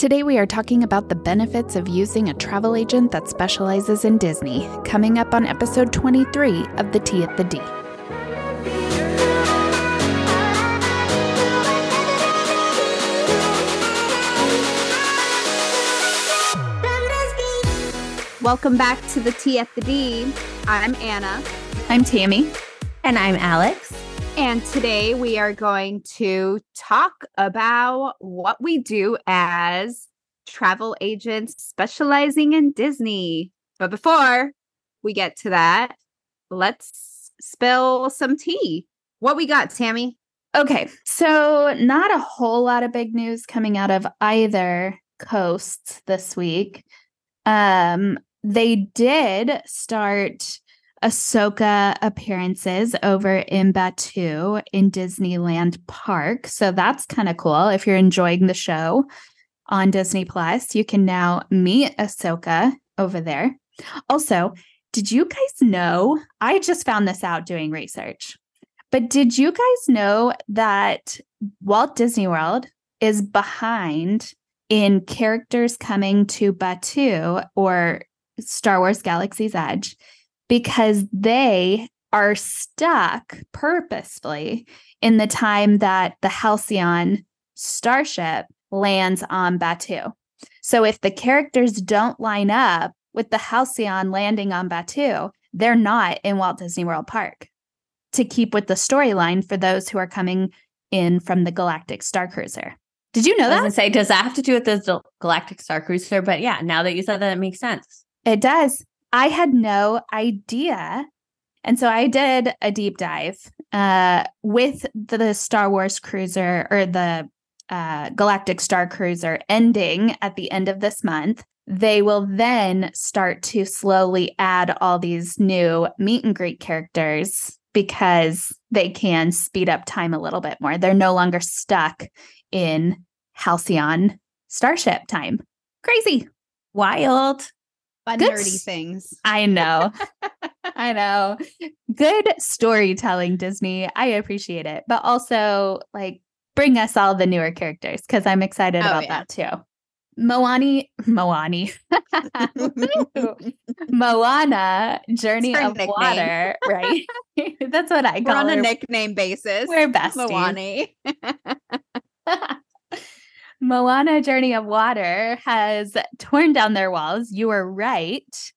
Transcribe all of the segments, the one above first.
Today, we are talking about the benefits of using a travel agent that specializes in Disney, coming up on episode 23 of The Tea at the D. Welcome back to the Tea at the D. I'm Ana. I'm Tammy. And I'm Alex. And today we are going to talk about what we do as travel agents specializing in Disney. But before we get to that, let's spill some tea. What we got, Tammy? Okay, so not a whole lot of big news coming out of either coast this week. Um, they did start Ahsoka appearances over in Batuu in Disneyland Park. So that's kind of cool. If you're enjoying the show on Disney Plus, you can now meet Ahsoka over there. Also, did you guys know? I just found this out doing research. But did you guys know that Walt Disney World is behind in characters coming to Batuu or Star Wars Galaxy's Edge? Because they are stuck purposefully in the time that the Halcyon starship lands on Batuu. So if the characters don't line up with the Halcyon landing on Batuu, they're not in Walt Disney World Park to keep with the storyline for those who are coming in from the Galactic Star Cruiser. Did you know that? I was say, does that have to do with the Galactic Star Cruiser? But yeah, now that you said that, it makes sense. It does. I had no idea. And so I did a deep dive uh, with the Star Wars cruiser or the uh, Galactic Star Cruiser ending at the end of this month. They will then start to slowly add all these new meet and greet characters because they can speed up time a little bit more. They're no longer stuck in Halcyon Starship time. Crazy. Wild fun Good. nerdy things. I know. I know. Good storytelling, Disney. I appreciate it. But also like bring us all the newer characters because I'm excited oh, about yeah. that too. Moani, Moani, Moana, Journey of nickname. Water, right? That's what I call We're on her. a nickname basis. We're besties. Moani. Moana Journey of Water has torn down their walls. You are right.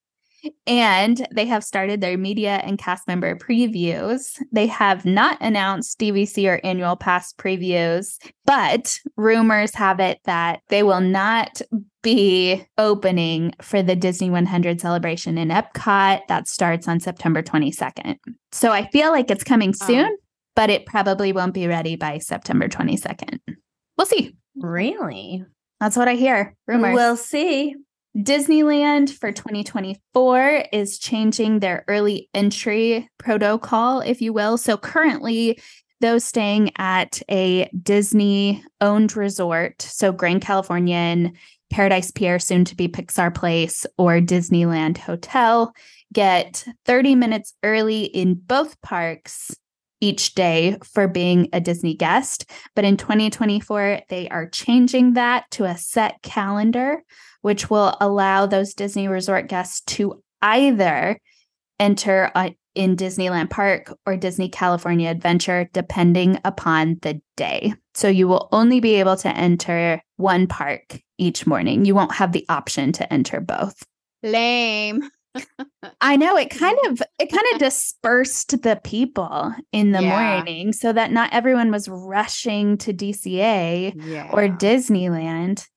And they have started their media and cast member previews. They have not announced DVC or annual pass previews, but rumors have it that they will not be opening for the Disney 100 celebration in Epcot. That starts on September 22nd. So I feel like it's coming oh. soon, but it probably won't be ready by September 22nd. We'll see. Really? That's what I hear. Rumors. We'll see. Disneyland for 2024 is changing their early entry protocol, if you will. So currently, those staying at a Disney owned resort, so Grand Californian, Paradise Pier, soon to be Pixar Place, or Disneyland Hotel, get 30 minutes early in both parks each day for being a Disney guest. But in 2024, they are changing that to a set calendar, which will allow those Disney resort guests to either enter uh, in Disneyland Park or Disney California Adventure, depending upon the day. So you will only be able to enter one park each morning. You won't have the option to enter both. Lame. I know it kind of it kind of dispersed the people in the yeah. morning so that not everyone was rushing to DCA yeah. or Disneyland.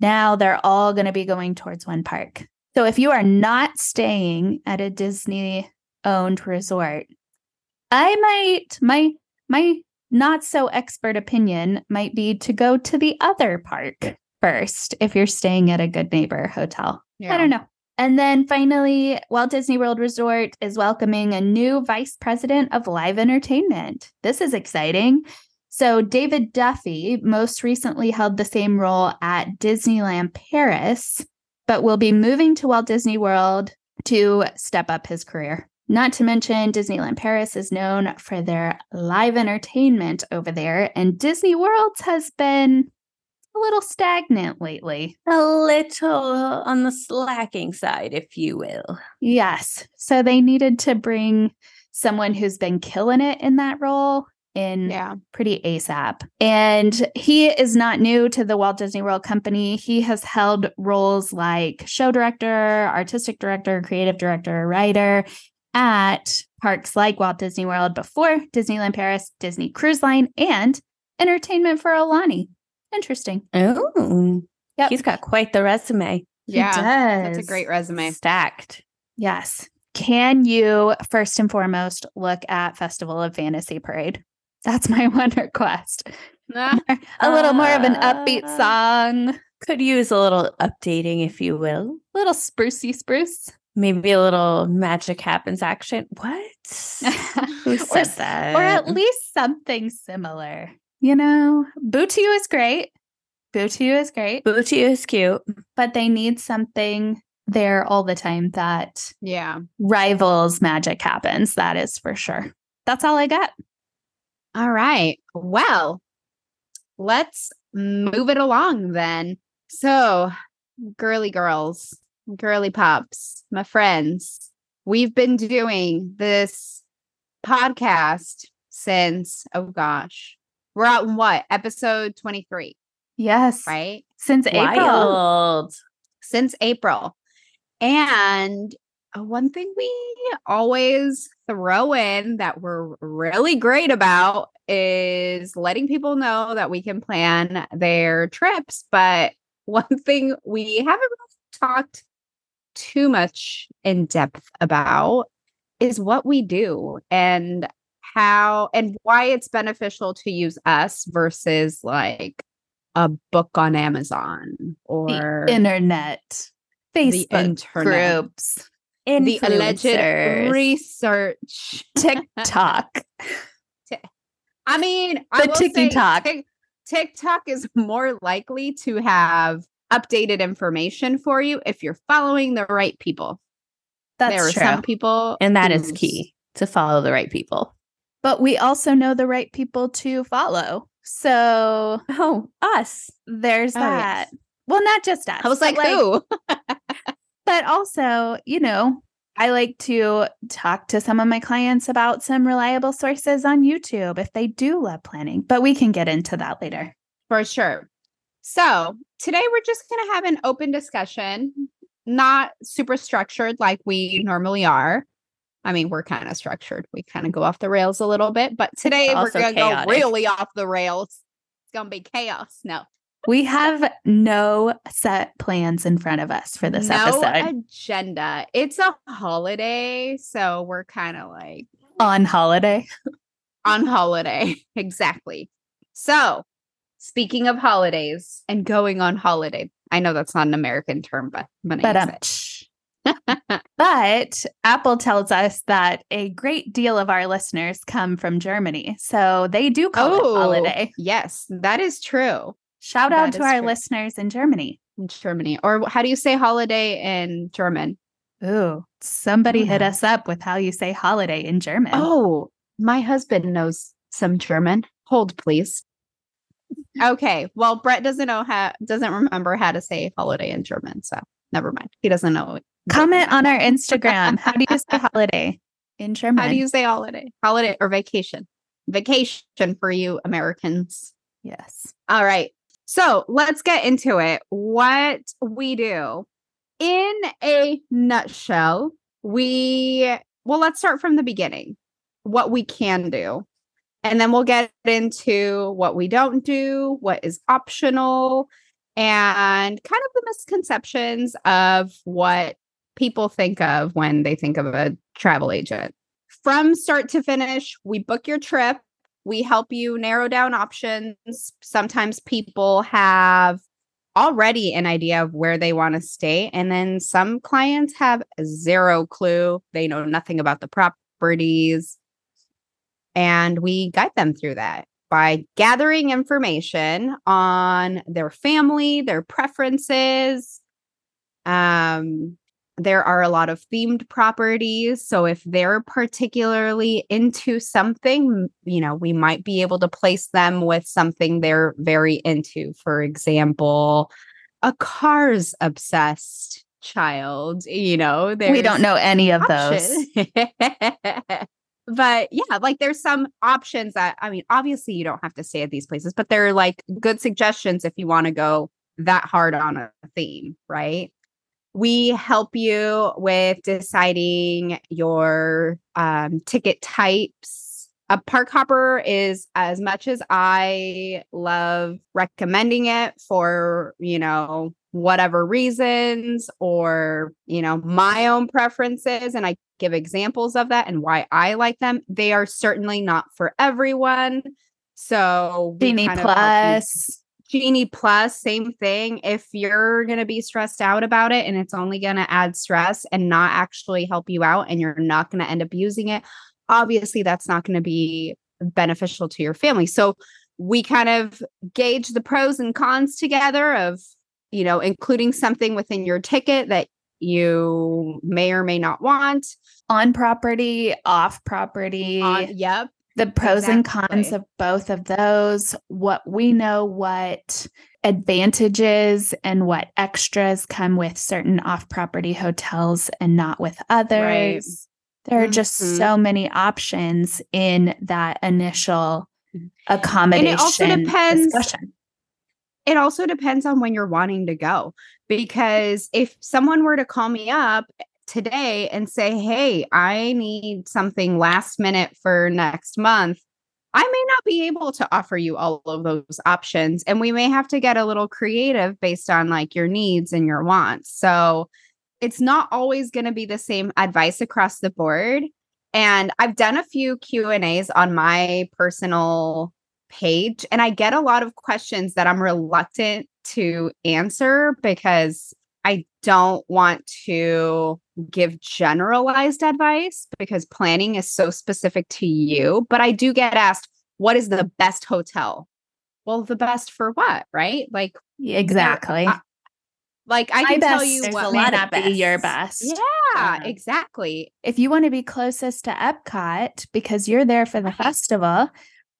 Now they're all going to be going towards one park. So if you are not staying at a Disney owned resort, I might my my not so expert opinion might be to go to the other park first if you're staying at a good neighbor hotel. Yeah. I don't know. And then finally, Walt Disney World Resort is welcoming a new vice president of live entertainment. This is exciting. So, David Duffy most recently held the same role at Disneyland Paris, but will be moving to Walt Disney World to step up his career. Not to mention, Disneyland Paris is known for their live entertainment over there, and Disney World has been a little stagnant lately. A little on the slacking side, if you will. Yes. So they needed to bring someone who's been killing it in that role in Yeah. pretty ASAP. And he is not new to the Walt Disney World Company. He has held roles like show director, artistic director, creative director, writer at parks like Walt Disney World before Disneyland Paris, Disney Cruise Line, and Entertainment for Aulani. Interesting. Oh, yeah. he's got quite the resume. He Yeah. That's a great resume. Stacked. Yes. Can you first and foremost look at Festival of Fantasy Parade? That's my one request. Ah, A little more of an upbeat Uh, song, Could use a little updating, if you will. A little sprucey spruce. Maybe a little magic happens action. What? Who said s- that? or at least something similar. You know, Batuu is great. Batuu is great, Booty is cute. but they need something there all the time that yeah. rivals magic happens. That is for sure. That's all I got. All right. Well, let's move it along then. So, girly girls, girly pops, my friends, we've been doing this podcast since, oh gosh, we're out in what? Episode 23, Yes. right? Since April. Since April. And uh, one thing we always throw in that we're really great about is letting people know that we can plan their trips. But one thing we haven't really talked too much in depth about is what we do and how and why it's beneficial to use us versus like a book on Amazon or the internet, Facebook internet. groups, the alleged research. TikTok. I mean, I The say TikTok. Tik- TikTok is more likely to have updated information for you if you're following the right people. That's there are true. some people, and that is key to follow the right people. But we also know the right people to follow. So Oh, us. there's Oh, that. yes. Well, not just us. I was like, who? But also, you know, I like to talk to some of my clients about some reliable sources on YouTube if they do love planning. But we can get into that later. For sure. So today we're just going to have an open discussion, not super structured like we normally are. I mean, we're kind of structured. We kind of go off the rails a little bit, but today we're Also going to go really off the rails. It's going to be chaos. No, We have no set plans in front of us for this no episode agenda. It's a holiday, so we're kind of like on holiday. on holiday. exactly. So, speaking of holidays and going on holiday, I know that's not an American term, but I'm gonna But use um, it. shh. but Apple tells us that a great deal of our listeners come from Germany. So they do call it oh, holiday. Yes, that is true Shout out That to our true. listeners in Germany. in Germany. Or how do you say holiday in German? Ooh, somebody hit us up with how you say holiday in German. Oh, my husband knows some German. Hold, please. Okay. Well, Brett doesn't know how doesn't remember how to say holiday in German, so never mind. He doesn't know. It. Comment on our Instagram. How do you say holiday in German? How do you say holiday? Holiday or vacation? Vacation for you Americans. Yes. All right. So let's get into it. What we do in a nutshell, we, well, let's start from the beginning. What we can do. And then we'll get into what we don't do, what is optional, and kind of the misconceptions of what people think of when they think of a travel agent. From start to finish, we book your trip we help you narrow down options. Sometimes people have already an idea of where they want to stay, and then some clients have zero clue. They know nothing about the properties. And we guide them through that by gathering information on their family, their preferences, um, there are a lot of themed properties. So if they're particularly into something, you know, we might be able to place them with something they're very into. For example, a cars obsessed child, you know, we don't know any of those. but yeah, like there's some options that I mean, obviously you don't have to stay at these places, but they're like good suggestions if you want to go that hard on a theme, right? We help you with deciding your um, ticket types. A park hopper is as much as I love recommending it for, you know, whatever reasons or, you know, my own preferences. And I give examples of that and why I like them. They are certainly not for everyone. So, Genie Plus. Genie Plus, same thing. If you're going to be stressed out about it and it's only going to add stress and not actually help you out, and you're not going to end up using it, obviously that's not going to be beneficial to your family. So, we kind of gauge the pros and cons together of, you know, including something within your ticket that you may or may not want on property, off property. On, yep. The pros exactly. and cons of both of those, what we know, what advantages and what extras come with certain off property hotels and not with others. Right. There are mm-hmm. just so many options in that initial accommodation. And it also depends. Discussion. It also depends on when you're wanting to go. Because if someone were to call me up today and say, Hey, I need something last minute for next month, I may not be able to offer you all of those options. And we may have to get a little creative based on like your needs and your wants. So it's not always going to be the same advice across the board. And I've done a few Q and A's on my personal page and I get a lot of questions that I'm reluctant to answer because I don't want to give generalized advice because planning is so specific to you. But I do get asked, what is the best hotel? Well, the best for what, right? Like, exactly. I, like I can best, tell you what lot of be your best. Yeah, yeah, exactly. If you want to be closest to Epcot because you're there for the festival,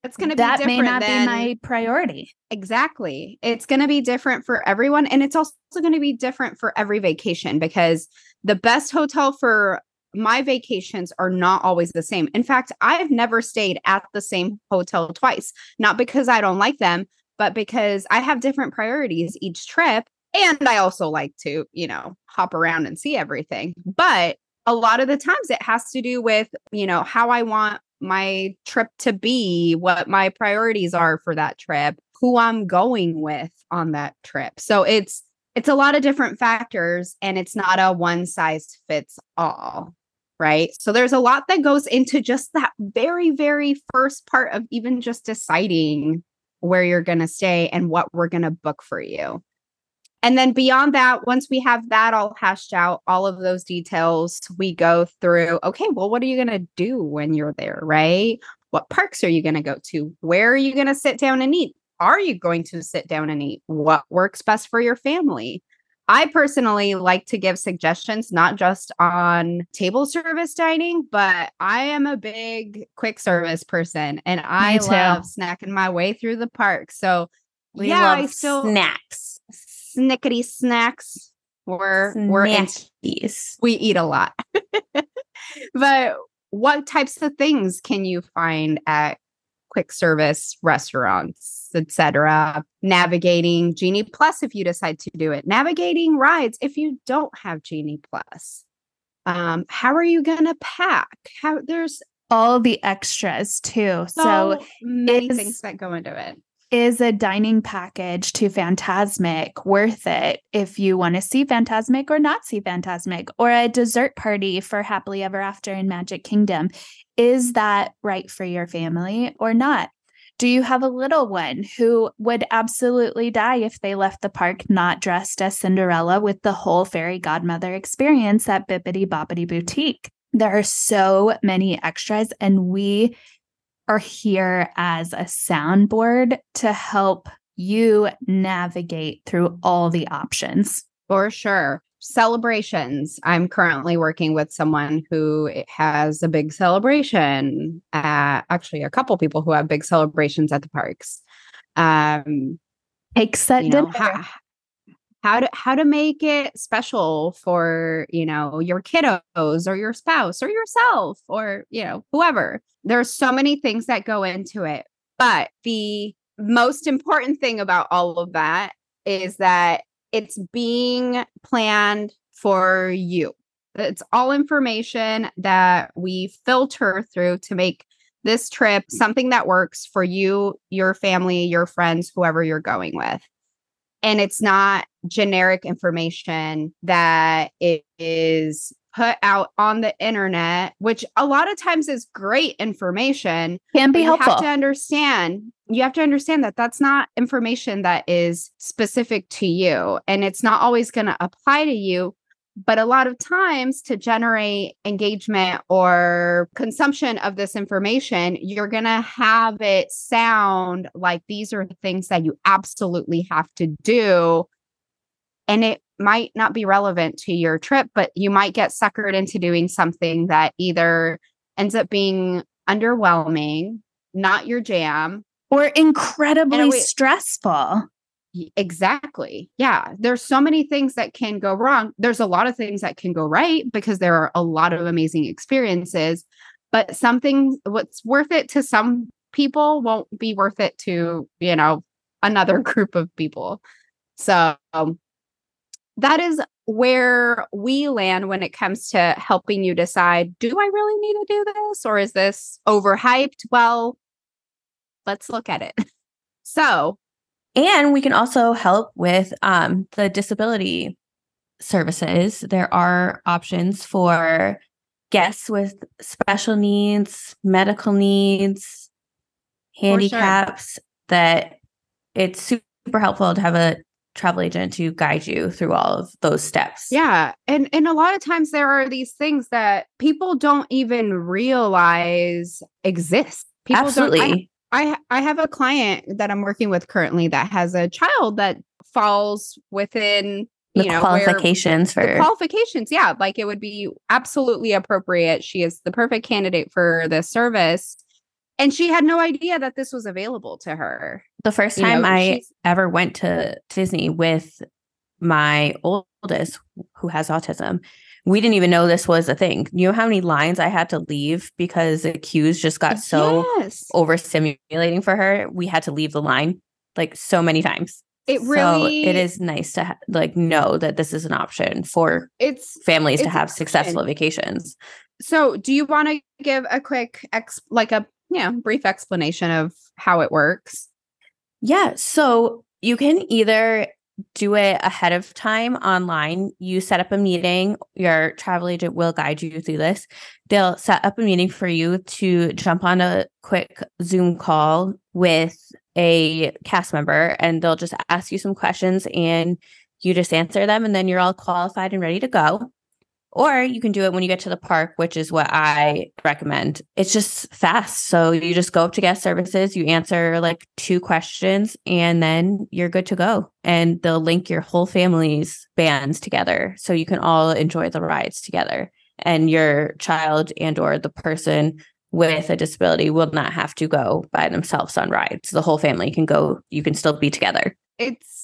it's going to be that may not than, be my priority. Exactly. It's going to be different for everyone. And it's also going to be different for every vacation because the best hotel for my vacations are not always the same. In fact, I've never stayed at the same hotel twice, not because I don't like them, but because I have different priorities each trip. And I also like to, you know, hop around and see everything. But a lot of the times it has to do with, you know, how I want my trip to be, what my priorities are for that trip, who I'm going with on that trip. So it's it's a lot of different factors and it's not a one size fits all, right? So there's a lot that goes into just that very very first part of even just deciding where you're going to stay and what we're going to book for you. And then beyond that, once we have that all hashed out, all of those details, we go through okay, well, what are you going to do when you're there, right? What parks are you going to go to? Where are you going to sit down and eat? Are you going to sit down and eat? What works best for your family? I personally like to give suggestions, not just on table service dining, but I am a big quick service person and I love snacking my way through the park. So, we yeah, I still snacks snickety snacks. We're we're in, we eat a lot. but what types of things can you find at quick service restaurants, etc. Navigating Genie Plus if you decide to do it. Navigating rides if you don't have Genie Plus. Um, how are you gonna pack? How there's all the extras too. So, so many things that go into it is a dining package to Fantasmic worth it if you want to see Fantasmic or not see Fantasmic, or a dessert party for Happily Ever After in Magic Kingdom? Is that right for your family or not? Do you have a little one who would absolutely die if they left the park not dressed as Cinderella with the whole fairy godmother experience at Bibbidi Bobbidi Boutique? There are so many extras, and we are here as a soundboard to help you navigate through all the options. For sure. celebrations. I'm currently working with someone who has a big celebration. Uh, actually, a couple people who have big celebrations at the parks. Um, at know, dinner. How, to how to make it special for you know your kiddos or your spouse or yourself or you know whoever. There's so many things that go into it, but the most important thing about all of that is that it's being planned for you. It's all information that we filter through to make this trip something that works for you, your family, your friends, whoever you're going with. And it's not generic information that is put out on the internet, which a lot of times is great information. Can be you helpful. have to understand. You have to understand that that's not information that is specific to you, and it's not always going to apply to you. But a lot of times, to generate engagement or consumption of this information, you're going to have it sound like these are the things that you absolutely have to do. And it might not be relevant to your trip, but you might get suckered into doing something that either ends up being underwhelming, not your jam. or incredibly way- stressful. Exactly. Yeah. There's so many things that can go wrong. There's a lot of things that can go right because there are a lot of amazing experiences, but something what's worth it to some people won't be worth it to, you know, another group of people. So um, that is where we land when it comes to helping you decide do I really need to do this or is this overhyped? Well, let's look at it. So, And we can also help with um, the disability services. There are options for guests with special needs, medical needs, sure. handicaps that it's super helpful to have a travel agent to guide you through all of those steps. Yeah. And and a lot of times there are these things that people don't even realize exist. People Absolutely. I I have a client that I'm working with currently that has a child that falls within the you know qualifications the for qualifications. Yeah, like it would be absolutely appropriate. She is the perfect candidate for this service. And she had no idea that this was available to her. The first you time know, I ever went to Disney with my oldest who has autism. We didn't even know this was a thing. You know how many lines I had to leave because the queues just got so yes. overstimulating for her. We had to leave the line like so many times. It So really it is nice to ha- like know that this is an option for it's families to It's an have successful vacations. So, do you want to give a quick ex like a yeah, brief explanation of how it works? Yeah. So you can either do it ahead of time online. You set up a meeting. Your travel agent will guide you through this. They'll set up a meeting for you to jump on a quick Zoom call with a cast member and they'll just ask you some questions and you just answer them and then you're all qualified and ready to go. Or you can do it when you get to the park, which is what I recommend. It's just fast. So you just go up to guest services, you answer like two questions, and then you're good to go. And they'll link your whole family's bands together so you can all enjoy the rides together. And your child and or the person with a disability will not have to go by themselves on rides. The whole family can go, you can still be together. It's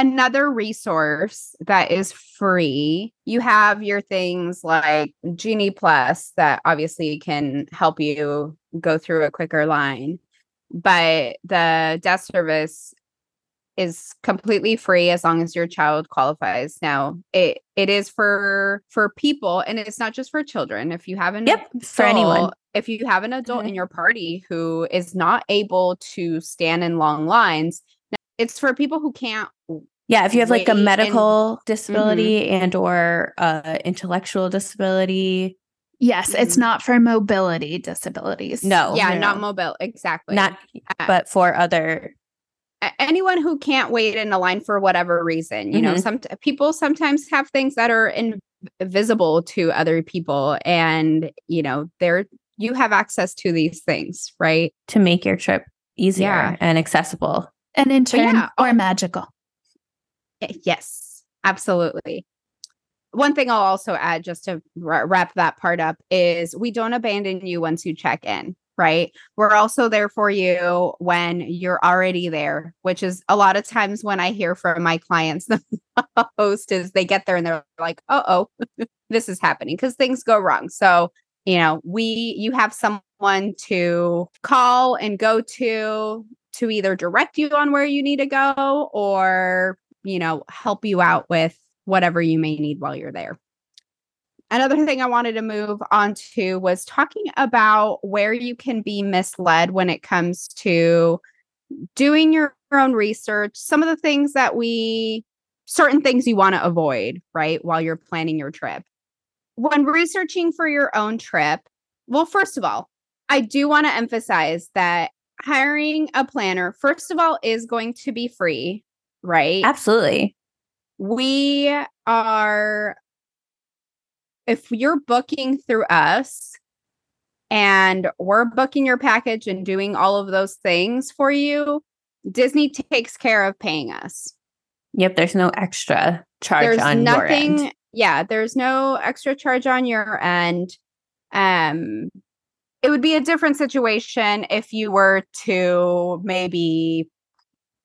another resource that is free. You have your things like Genie Plus that obviously can help you go through a quicker line, but the DAS service is completely free as long as your child qualifies. Now, it it is for for people and it's not just for children. If you have an Yep, for anyone. adult- If you have an adult in mm-hmm. your party who is not able to stand in long lines, now, it's for people who can't Yeah, if you have like a weight and- medical disability and or uh intellectual disability, Yes, it's Mhm. not for mobility disabilities. no, yeah, no, not mobile exactly not but for other anyone who can't wait in a line for whatever reason you know Mhm. some people sometimes have things that are invisible to other people and you know they're you have access to these things right to make your trip easier Yeah. and accessible. And in But yeah, or oh- magical. Eh, yes absolutely one thing I'll also add just to wrap that part up is we don't abandon you once you check in, right? We're also there for you when you're already there, which is a lot of times when I hear from my clients the most is they get there and they're like, "Uh oh, this is happening," because things go wrong. So you know, we you have someone to call and go to to either direct you on where you need to go or you know help you out with whatever you may need while you're there. Another thing I wanted to move on to was talking about where you can be misled when it comes to doing your own research, some of the things that we, certain things you want to avoid, right, while you're planning your trip. When researching for your own trip, well, first of all, I do want to emphasize that hiring a planner, first of all, is going to be free, right? Absolutely we are if you're booking through us and we're booking your package and doing all of those things for you, Disney takes care of paying us. Yep, there's no extra charge there's on nothing, your end. Yeah, there's no extra charge on your end. Um it would be a different situation if you were to maybe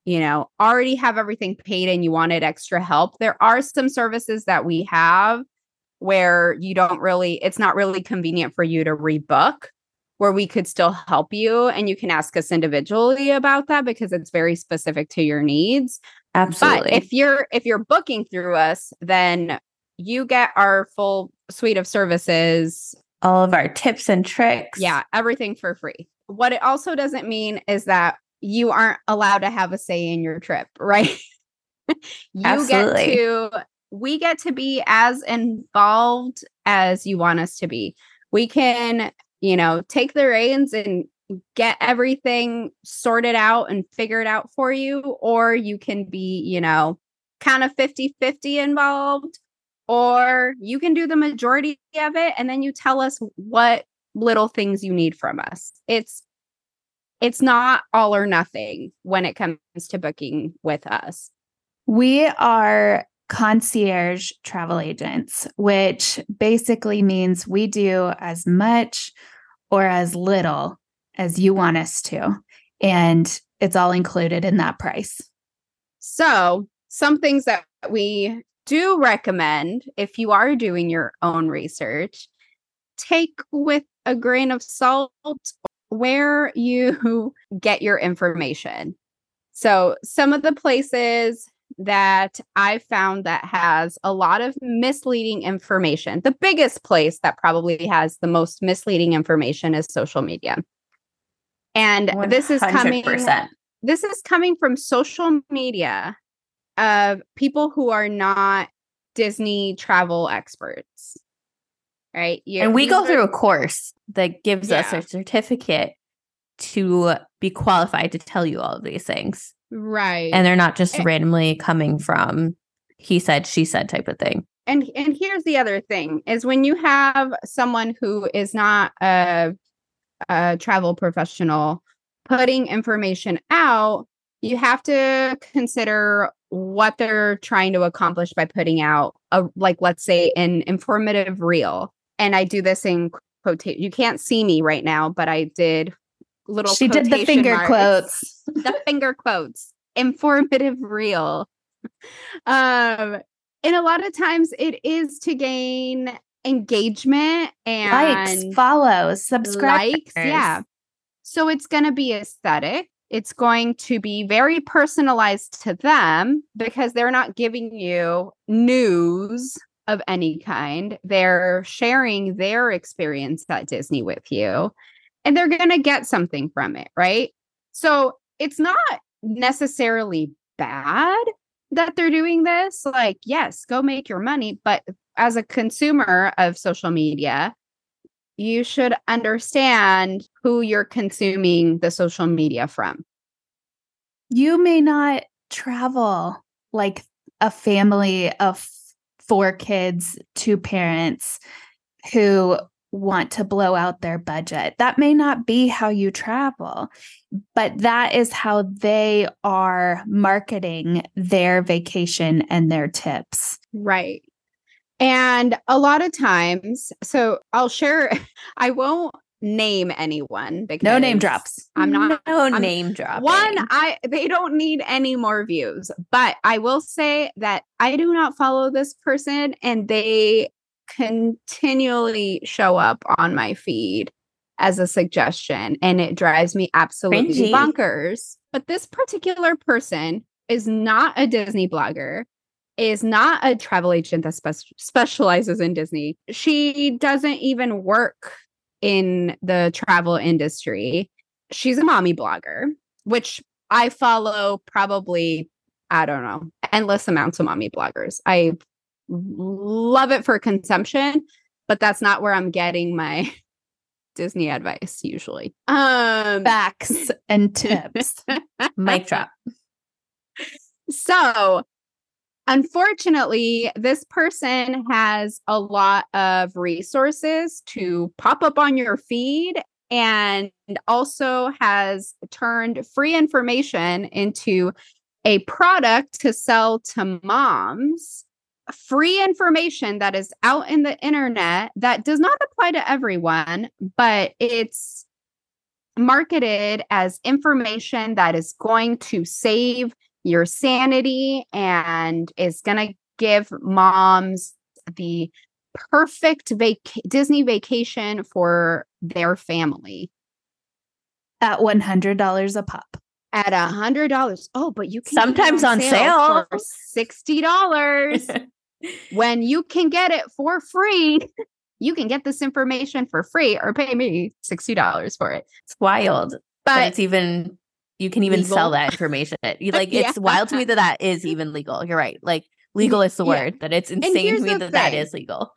you know, already have everything paid and you wanted extra help, there are some services that we have where you don't really, it's not really convenient for you to rebook, where we could still help you. And you can ask us individually about that because it's very specific to your needs. Absolutely. But if you're if you're booking through us, then you get our full suite of services, all of our tips and tricks. Yeah, everything for free. What it also doesn't mean is that you aren't allowed to have a say in your trip, right? you Absolutely. get to we get to be as involved as you want us to be. We can, you know, take the reins and get everything sorted out and figured out for you or you can be, you know, kind of 50-50 involved or you can do the majority of it and then you tell us what little things you need from us. It's it's not all or nothing when it comes to booking with us. We are concierge travel agents, which basically means we do as much or as little as you want us to. And it's all included in that price. So, some things that we do recommend if you are doing your own research, take with a grain of salt where you get your information. So, some of the places that I found that has a lot of misleading information. The biggest place that probably has the most misleading information is social media. And 100%. this is coming this is coming from social media of people who are not Disney travel experts right? You, and we go through a course that gives yeah. us a certificate to be qualified to tell you all of these things. Right. And they're not just and, randomly coming from he said, she said type of thing. And and here's the other thing is when you have someone who is not a, a travel professional putting information out, you have to consider what they're trying to accomplish by putting out a like let's say an informative reel and I do this in quotation. You can't see me right now, but I did little. She did the finger marks. quotes. the finger quotes. Informative reel. Um, and a lot of times it is to gain engagement and likes, follows, subscribes. Likes, yeah. So it's going to be aesthetic. It's going to be very personalized to them because they're not giving you news of any kind. They're sharing their experience at Disney with you and they're going to get something from it, right? So it's not necessarily bad that they're doing this. Like, yes, go make your money. But as a consumer of social media, you should understand who you're consuming the social media from. You may not travel like a family of four kids, two parents who want to blow out their budget. That may not be how you travel, but that is how they are marketing their vacation and their tips. Right. And a lot of times, so I'll share, I won't name anyone because No name drops. I'm not no I'm- name drop. one i they don't need any more views but i will say that i do not follow this person and they continually show up on my feed as a suggestion and it drives me absolutely Cringy. bonkers but this particular person is not a disney blogger is not a travel agent that spec- specializes in disney she doesn't even work in the travel industry she's a mommy blogger, which I follow probably, I don't know, endless amounts of mommy bloggers. I love it for consumption, but that's not where I'm getting my Disney advice usually. Um Facts and tips. Mic drop. So, unfortunately, this person has a lot of resources to pop up on your feed and also has turned free information into a product to sell to moms. Free information that is out in the internet that does not apply to everyone, but it's marketed as information that is going to save your sanity and is going to give moms the perfect vac- Disney vacation for their family At $100 a pop. at a hundred dollars. Oh, but you can get it Sometimes on sale. for sixty dollars when you can get it for free. You can get this information for free or pay me sixty dollars for it. It's wild. But, But it's even you can even sell that information. You- Like Yeah. it's wild to me that that is even legal. You're right. Like legal is the Yeah. word. That it's insane to me that that thing. is legal.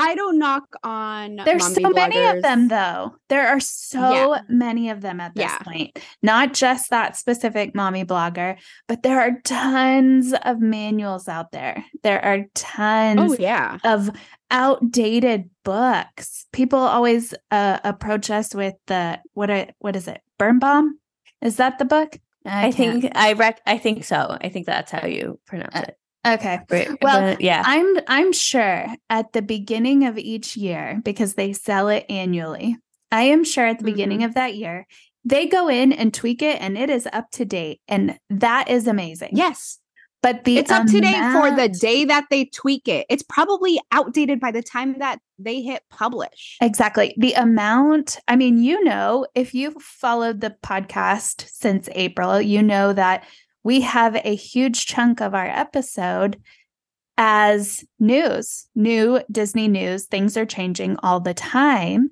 I don't knock on There's mommy so many of them, though. There are so many of them at this Yeah. point. Not just that specific mommy blogger, but there are tons of manuals out there. There are tons Oh yeah. of outdated books. People always uh, approach us with the what? Are, what is it? Birnbaum? Is that the book? I, can't- think I rec I think so. I think that's how you pronounce Uh, it. Okay. Right. well, But, yeah. I'm I'm sure at the beginning of each year because they sell it annually. I am sure at the beginning of that year they go in and tweak it and it is up to date and that is amazing. Yes. But the it's up to date for the day that they tweak it. It's probably outdated by the time that they hit publish. Exactly. The amount, I mean, you know, if you've followed the podcast since April, you know that we have a huge chunk of our episode as news, new Disney news. Things are changing all the time.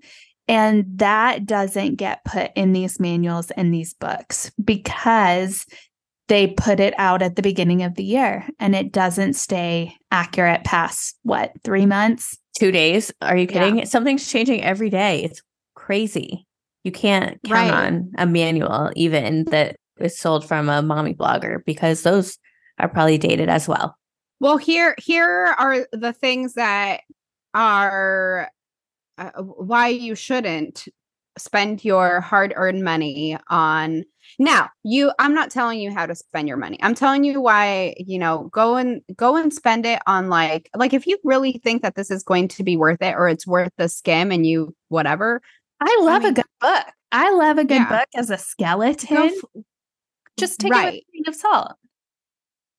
And that doesn't get put in these manuals and these books because they put it out at the beginning of the year and it doesn't stay accurate past what, three months? Two days. Are you Yeah. kidding? Something's changing every day. It's crazy. You can't count Right. on a manual even that is sold from a mommy blogger because those are probably dated as well. Well, here here are the things that are uh, why you shouldn't spend your hard-earned money on now you i'm not telling you how to spend your money i'm telling you why you know go and go and spend it on like like if you really think that this is going to be worth it or it's worth the skim and you whatever I love mean- a um good book. I love a good Yeah. book as a skeleton. f- Just take it with a grain of salt.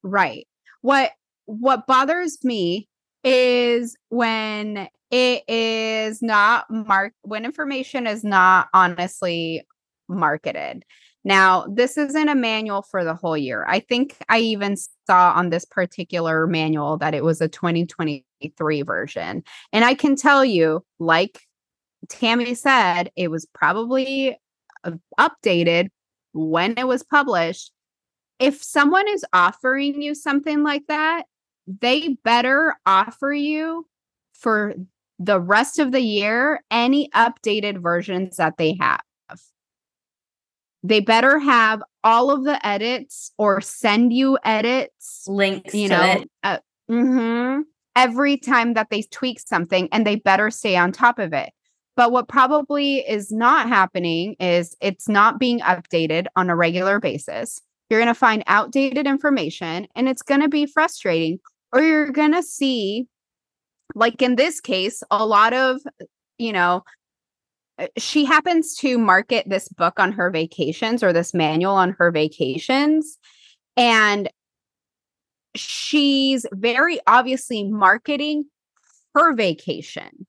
Right. What what bothers me is when it is not mark when information is not honestly marketed. Now, this isn't a manual for the whole year. I think I even saw on this particular manual that it was a 2023 version. And I can tell you, like Tammy said, it was probably uh, updated when it was published if someone is offering you something like that, they better offer you for the rest of the year any updated versions that they have. They better have all of the edits or send you edits, Links you know, uh, mhm, every time that they tweak something and they better stay on top of it. But what probably is not happening is it's not being updated on a regular basis. You're going to find outdated information and it's going to be frustrating. Or you're going to see like in this case, a lot of, you know, uh, she happens to market this book on her vacations or this manual on her vacations. And she's very obviously marketing her vacation,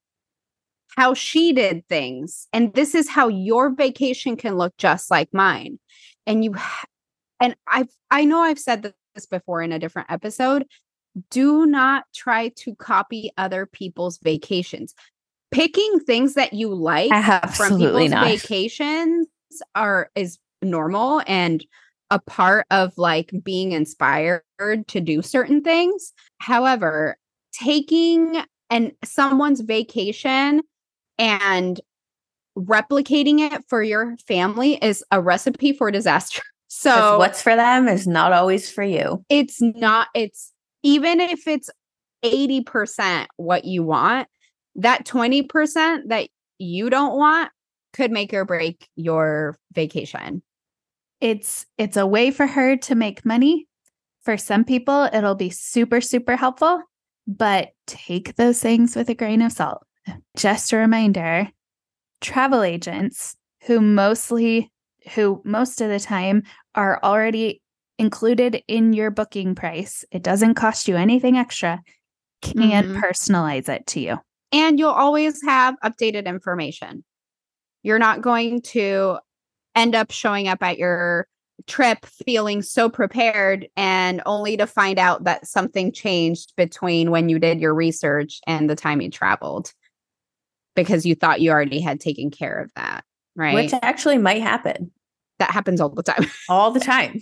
how she did things. And this is how your vacation can look just like mine. And you, and I've, I know I've said this before in a different episode. Do not try to copy other people's vacations. Picking things that you like from people's not. vacations are is normal and a part of like being inspired to do certain things. However, taking and someone's vacation and replicating it for your family is a recipe for disaster. So what's for them is not always for you. It's not it's even if it's 80% what you want, that 20% that you don't want could make or break your vacation. It's it's a way for her to make money. For some people it'll be super super helpful, but take those things with a grain of salt. Just a reminder, travel agents who mostly who most of the time are already included in your booking price. It doesn't cost you anything extra. Can mm-hmm. personalize it to you. And you'll always have updated information. You're not going to end up showing up at your trip feeling so prepared and only to find out that something changed between when you did your research and the time you traveled because you thought you already had taken care of that, right? Which actually might happen. That happens all the time. all the time.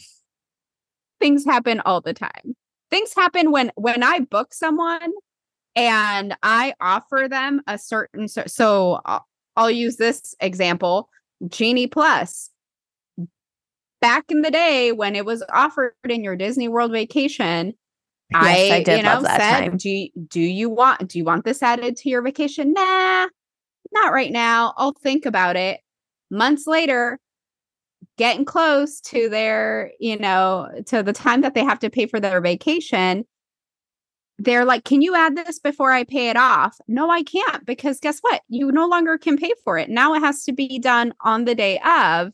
Things happen all the time. Things happen when when I book someone and I offer them a certain so, so I'll, I'll use this example Genie Plus. Back in the day when it was offered in your Disney World vacation, yes, I, I did you know, said, time. do you, do you want do you want this added to your vacation? Nah, not right now. I'll think about it. Months later, getting close to their, you know, to the time that they have to pay for their vacation, they're like, Can you add this before I pay it off? No, I can't because guess what? You no longer can pay for it. Now it has to be done on the day of.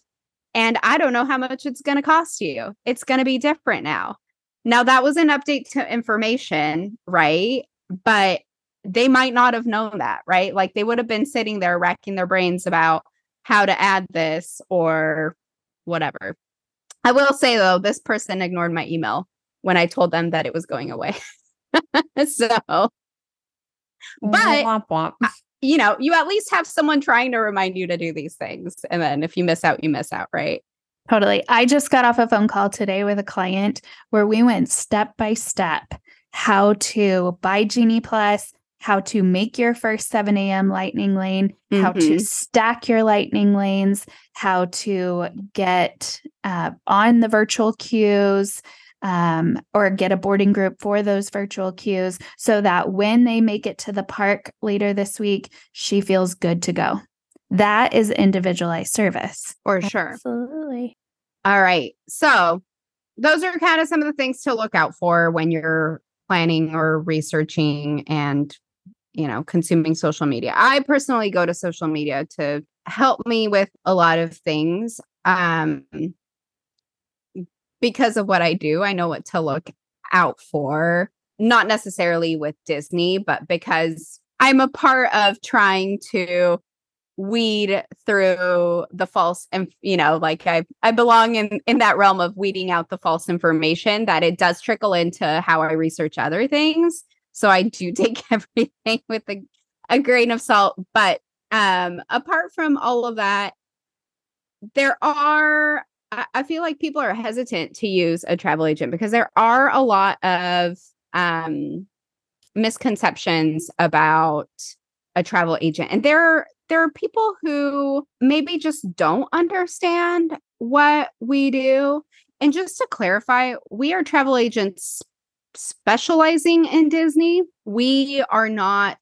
And I don't know how much it's going to cost you. It's going to be different now. Now, that was an update to information, right? But they might not have known that, right? Like they would have been sitting there racking their brains about how to add this or whatever. I will say though, this person ignored my email when I told them that it was going away. so, but womp, womp. you know, you at least have someone trying to remind you to do these things. And then if you miss out, you miss out, right? Totally. I just got off a phone call today with a client where we went step by step how to buy Genie Plus, how to make your first 7 a.m. lightning lane, mm-hmm. how to mm-hmm. stack your lightning lanes, how to get uh, on the virtual queues, um, or get a boarding group for those virtual queues so that when they make it to the park later this week, she feels good to go. That is individualized service. For sure. Absolutely. All right. So, those are kind of some of the things to look out for when you're planning or researching and you know consuming social media i personally go to social media to help me with a lot of things um because of what I do, I know what to look out for. Not necessarily with Disney, but because I'm a part of trying to weed through the false and you know like i i belong in in that realm of weeding out the false information that it does trickle into how i research other things so i do take everything with a, a grain of salt but um apart from all of that there are I feel like people are hesitant to use a travel agent because there are a lot of um, misconceptions about a travel agent, and there are, there are people who maybe just don't understand what we do. And just to clarify, we are travel agents specializing in Disney. We are not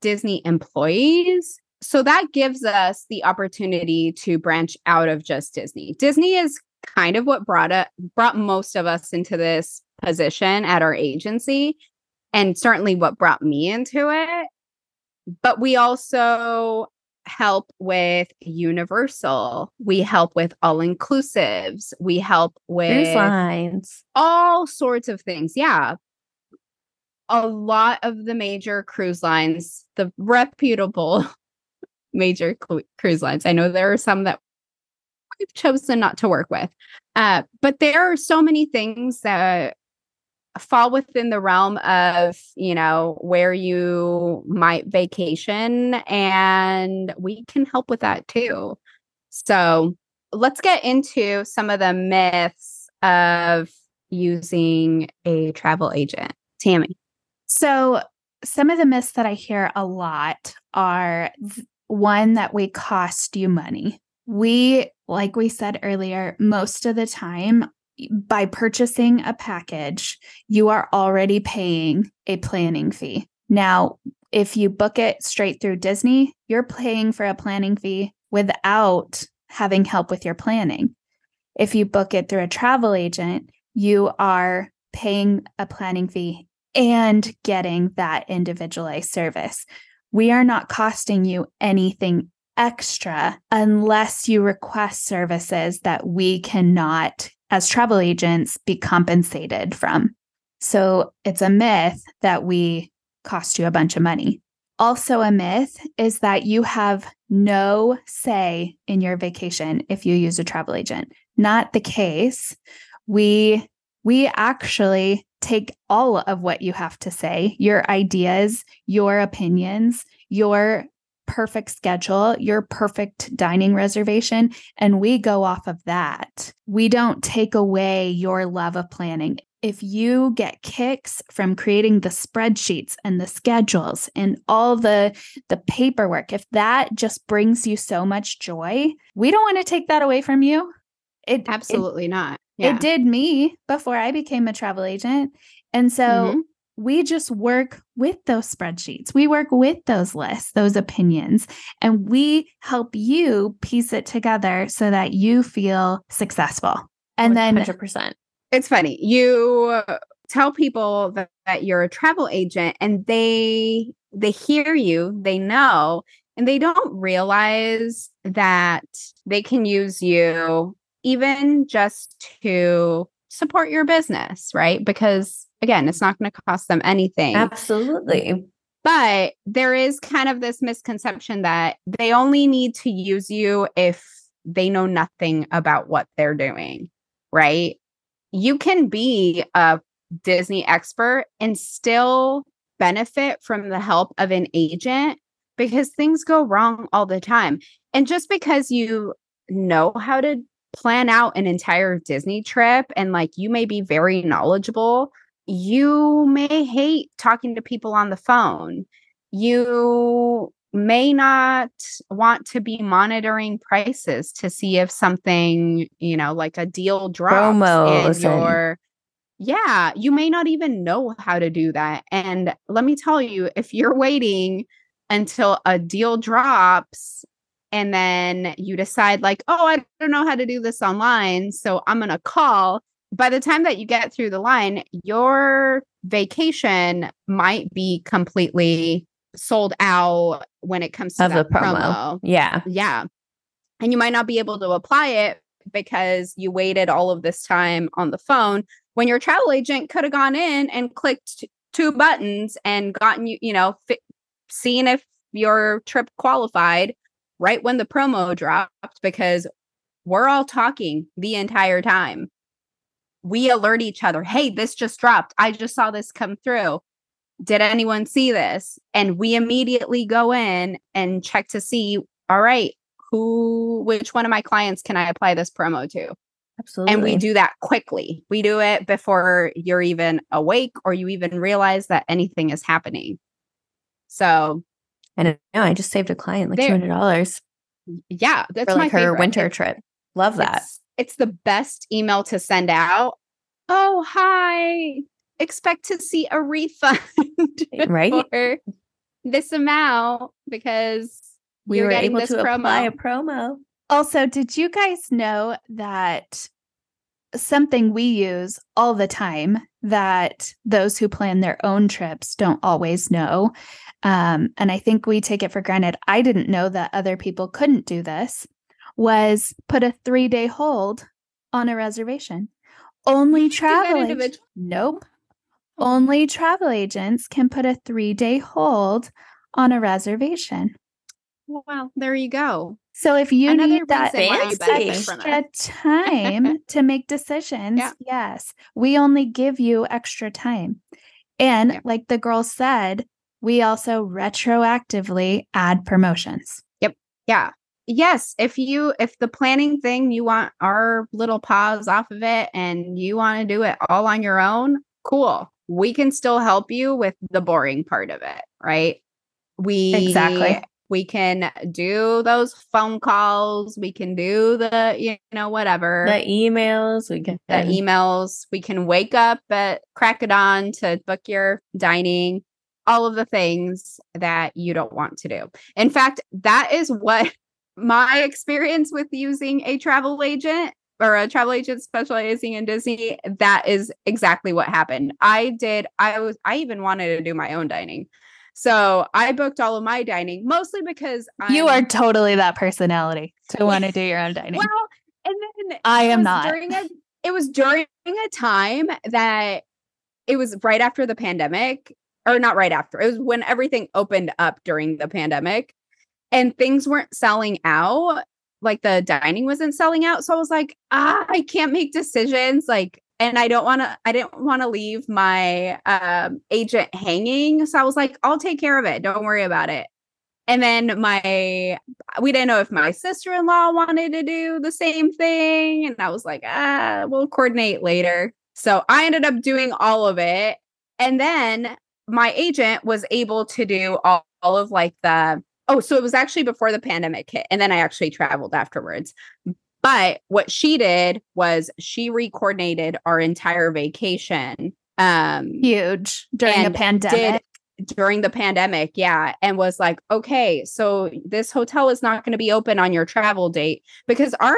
Disney employees so that gives us the opportunity to branch out of just Disney. Disney is kind of what brought it brought most of us into this position at our agency. and certainly what brought me into it. But we also help with universal. We help with all inclusives. We help with Cruise lines. all sorts of things. Yeah. A lot of the major cruise lines, the reputable major cru- cruise lines. I know there are some that we've chosen not to work with. Uh, but there are so many things that fall within the realm of, you know, where you might vacation and we can help with that too. So, let's get into some of the myths of using a travel agent. Tammy. So, some of the myths that I hear a lot are one that we cost you money. We, like we said earlier, most of the time, by purchasing a package, you are already paying a planning fee. Now, if you book it straight through Disney, you're paying for a planning fee without having help with your planning. If you book it through a travel agent, you are paying a planning fee and getting that individualized service. We are not costing you anything extra unless you request services that we cannot, as travel agents, be compensated from. So it's a myth that we cost you a bunch of money. Also, a myth is that you have no say in your vacation if you use a travel agent. Not the case. We we actually take all of what you have to say, your ideas, your opinions, your perfect schedule, your perfect dining reservation, and we go off of that. We don't take away your love of planning. If you get kicks from creating the spreadsheets and the schedules and all the the paperwork, if that just brings you so much joy, we don't want to take that away from you. It Absolutely not. It, Yeah. it did me before I became a travel agent. And so Mhm. We just work with those spreadsheets. We work with those lists, those opinions, and we help you piece it together so that you feel successful. And then 100%. it's funny. You tell people that, that you're a travel agent and they they hear you, they know, and they don't realize that they can use you even just to support your business, right? Because again, it's not going to cost them anything. Absolutely. But there is kind of this misconception that they only need to use you if they know nothing about what they're doing, right? You can be a Disney expert and still benefit from the help of an agent because things go wrong all the time. And just because you know how to plan out an entire Disney trip and like you may be very knowledgeable you may hate talking to people on the phone. You may not want to be monitoring prices to see if something, you know, like a deal drops Promos and- your yeah, you may not even know how to do that. And let me tell you, if you're waiting until a deal drops and then you decide like, "Oh, I don't know how to do this online, so I'm going to call." by the time that you get through the line, your vacation might be completely sold out when it comes to Of the promo. promo. Yeah. Yeah. And you might not be able to apply it because you waited all of this time on the phone when your travel agent could have gone in and clicked two buttons and gotten you, you know, fi- seen if your trip qualified right when the promo dropped because we're all talking the entire time. We alert each other hey this just dropped. I just saw this come through. Did anyone see this? And we immediately go in and check to see all right who which one of my clients can i apply this promo to? Absolutely. and we do that quickly. We do it before you're even awake or you even realize that anything is happening. So I know. I just saved a client like $200 yeah that's for my like her favorite. winter trip. Love that. It's, it's the best email to send out. Oh, hi. Expect to see a refund eh, Right? for this amount because We were getting able this to apply a promo. Also, did you guys know that something we use all the time that those who plan their own trips don't always know. Um, and I think we take it for granted. I didn't know that other people couldn't do this, was put a three day hold on a reservation. Only travel agents. Nope. Only travel agents can put a three day hold on a reservation. Well, there you go. So if you Another need that reason why you benefit from extra time to make decisions, Yeah. yes, we only give you extra time. And Yeah. like the girl said, we also retroactively add promotions. Yep. Yeah. Yes, if you if the planning thing you want our little paws off of it and you want to do it all on your own, cool. We can still help you with the boring part of it, right? We Exactly. We can do those phone calls, we can do the you know whatever. The emails we get. the emails. We can wake up at crack it on to book your dining, all of the things that you don't want to do. In fact, that is what my experience with using a travel agent or a travel agent specializing in Disney, that is exactly what happened. I did, I was, I even wanted to do my own dining. So I booked all of my dining mostly because you I'm- are totally that personality to want to do your own dining. well, and then I am not. During a, it was during a time that it was right after the pandemic, or not right after. It was when everything opened up during the pandemic, and things weren't selling out. Like the dining wasn't selling out, so I was like, ah, I can't make decisions. Like, and I don't want to. I didn't want to leave my um, agent hanging, so I was like, I'll take care of it. Don't worry about it. And then my we didn't know if my sister-in-law wanted to do the same thing and i was like ah we'll coordinate later so i ended up doing all of it and then my agent was able to do all, all of like the oh so it was actually before the pandemic hit and then i actually traveled afterwards but what she did was she re-coordinated our entire vacation um Huge. During the and pandemic. during the pandemic yeah and was like okay so this hotel is not going to be open on your travel date because our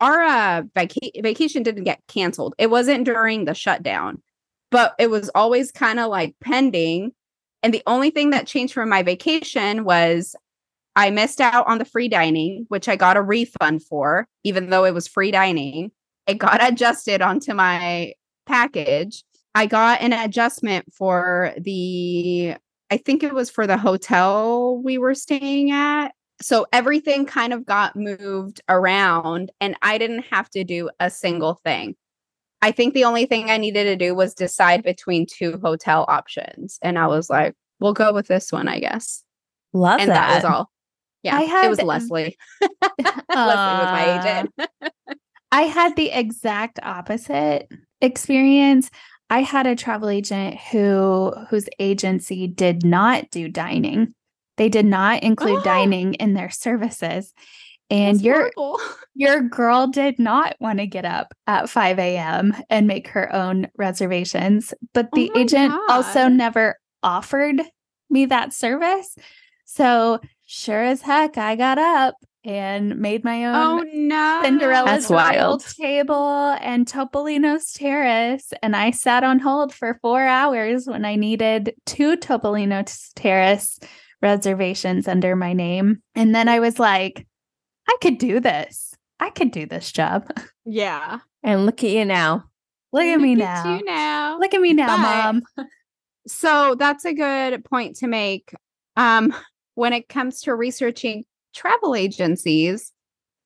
our uh vaca- vacation didn't get canceled. It wasn't during the shutdown but it was always kind of like pending. And the only thing that changed from my vacation was i missed out on the free dining which i got a refund for even though it was free dining it got adjusted onto my package I got an adjustment for the, I think it was for the hotel we were staying at. So everything kind of got moved around and I didn't have to do a single thing. I think the only thing I needed to do was decide between two hotel options. And I was like, we'll go with this one, I guess. Love and that. that was all. Yeah. I it was had- Leslie. Leslie was my uh, agent. I had the exact opposite experience. I had a travel agent who whose agency did not do dining. They did not include Oh. dining in their services. And That's your horrible. your girl did not want to get up at 5 a.m. and make her own reservations. But Oh the my agent also never offered me that service. So sure as heck, I got up and made my own Oh no. Cinderella's That's wild. Table and Topolino's Terrace. And I sat on hold for four hours when I needed two Topolino's Terrace reservations under my name. And then I was like, I could do this. I could do this job. Yeah. and look at you now. Look at me Look now. you now. Look at me now, But- mom. So that's a good point to make. Um, when it comes to researching travel agencies,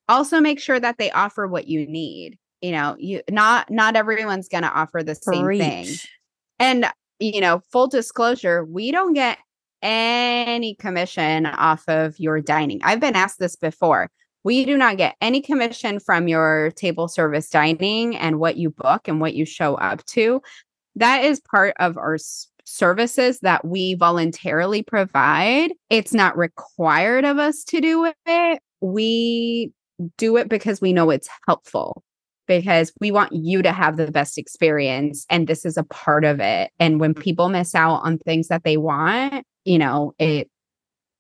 also make sure that they offer what you need. You know, you not not everyone's going to offer the same thing. And you know, full disclosure, we don't get any commission off of your dining. I've been asked this before. We do not get any commission from your table service dining and what you book and what you show up to. That is part of our services that we voluntarily provide. It's not required of us to do it. We do it because we know it's helpful because we want you to have the best experience and this is a part of it and when people miss out on things that they want you know it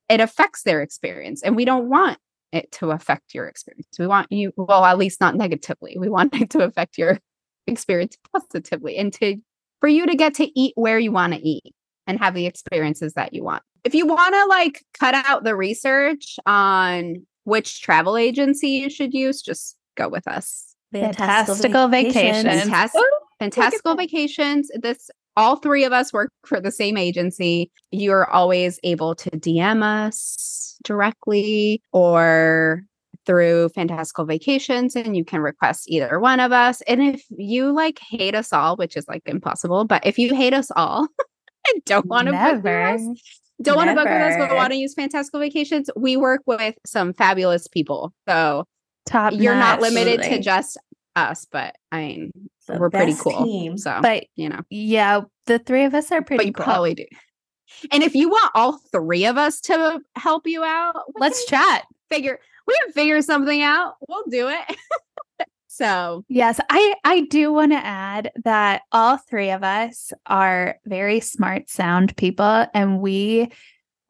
it affects their experience and we don't want it to affect your experience we want you well at least not negatively we want it to affect your experience positively and to for you to get to eat where you want to eat and have the experiences that you want. If you want to like cut out the research on which travel agency you should use, just go with us. Fantastical vacations. Fantastic, fantastical vacations. This all three of us work for the same agency. You're always able to DM us directly or through fantastical vacations and you can request either one of us and if you like hate us all which is like impossible but if you hate us all and don't want to book with us don't want to book with us but want to use fantastical vacations we work with some fabulous people so Top you're not notch. limited to just us but i mean The we're pretty cool team. so But you know yeah, the three of us are pretty cool. but you cool. probably do and if you want all three of us to help you out Let's chat. figure we can figure something out we'll do it so Yes, I I do want to add that all three of us are very smart sound people and we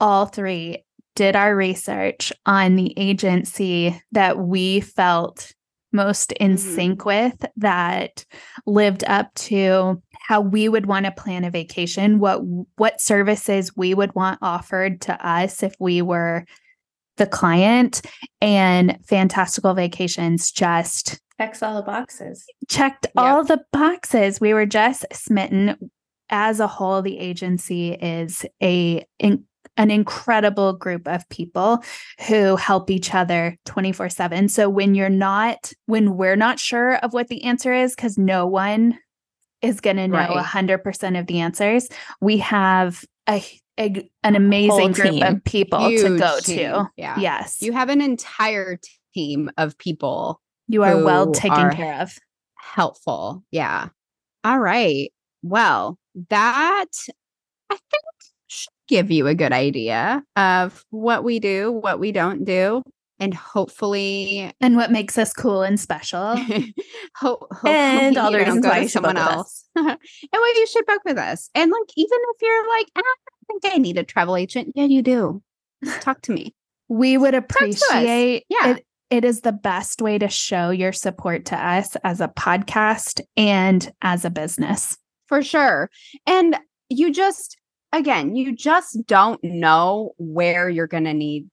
all three did our research on the agency that we felt most in Mhm. sync with that lived up to how we would want to plan a vacation what what services we would want offered to us if we were the client and fantastical vacations just Checks all the boxes. checked all the boxes. We were just smitten. As a whole, the agency is a in, an incredible group of people who help each other 24 7. So when you're not, when we're not sure of what the answer is, because no one is going to know Right. 100% of the answers, we have a, a- an amazing group team. of people to go team. to. Yeah. Yes. You have an entire team of people you are well taken are care of. helpful. Yeah. All right. Well, that I think should give you a good idea of what we do, what we don't do, and hopefully And what makes us cool and special. ho- hopefully And all the reasons go why to you should book someone with us. else. and why you should book with us. And like even if you're like, "Ah, think I need a travel agent. Yeah, you do. Talk to me. We would appreciate Yeah. it. It is the best way to show your support to us as a podcast and as a business. for sure. And you just, again, you just don't know where you're going to need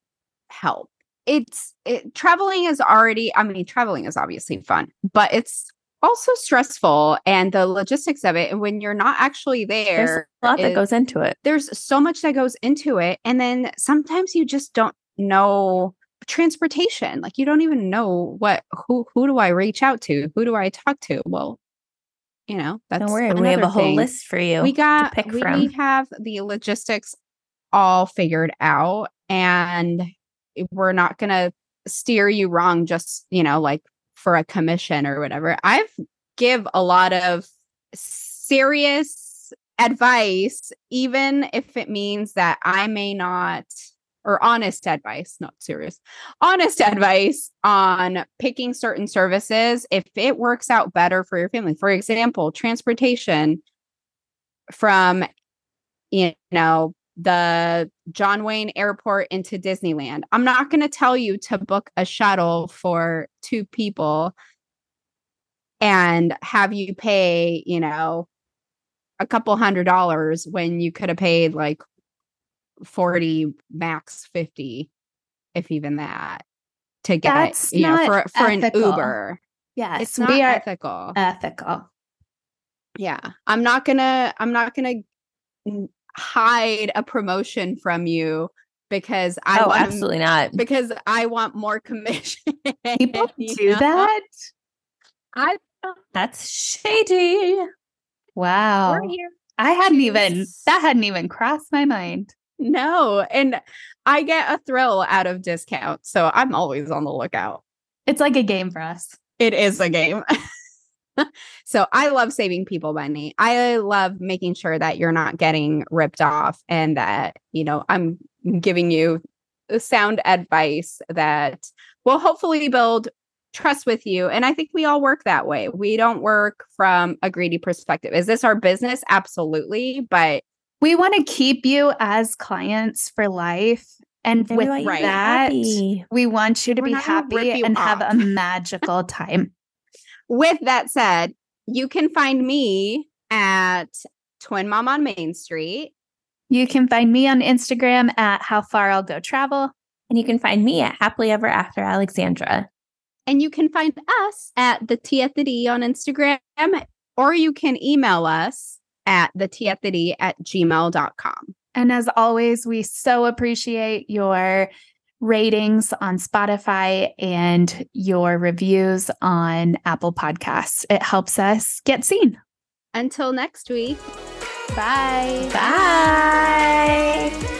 help. It's it, traveling is already, I mean, traveling is obviously fun, but it's also stressful and the logistics of it. And when you're not actually there There's there, a lot that goes into it. there's so much that goes into it. And then sometimes you just don't know transportation. Like you don't even know what, who, who do I reach out to? Who do I talk to? Well, you know, that's Don't worry, we have a whole thing list for you. we got pick from. we have the logistics all figured out and we're not going to steer you wrong just you know like for a commission or whatever i've give a lot of serious advice even if it means that i may not or honest advice not serious honest advice on picking certain services if it works out better for your family. For example transportation from you know the John Wayne Airport into Disneyland. I'm not going to tell you to book a shuttle for two people and have you pay, you know, a couple hundred dollars when you could have paid like 40 max 50 if even that to get That's you know for for an. Uber. Yes, It's not we are ethical. ethical. yeah i'm not gonna i'm not gonna n- hide a promotion from you because i oh, want absolutely not. because i want more commission People do know? that. i That's shady. Wow. I hadn't even that hadn't even crossed my mind. no and i get a thrill out of discounts so i'm always on the lookout It's like a game for us. it is a game so i love saving people money i love making sure that you're not getting ripped off and that you know i'm giving you sound advice that will hopefully build trust with you and i think we all work that way we don't work from a greedy perspective is this our business absolutely but We want to keep you as clients for life. And, And with want you to be that, happy. we want you to We're be not gonna rip happy you and have a magical time. With that said you can find me at Twin Mom on Main Street. You can find me on Instagram at How Far I'll Go Travel. And you can find me at Happily Ever After Alexandra. And you can find us at the Tea at the D on Instagram, or you can email us at the Tea at the D at gmail.com. And as always, we so appreciate your ratings on Spotify and your reviews on Apple Podcasts. It helps us get seen. Until next week. Bye. Bye.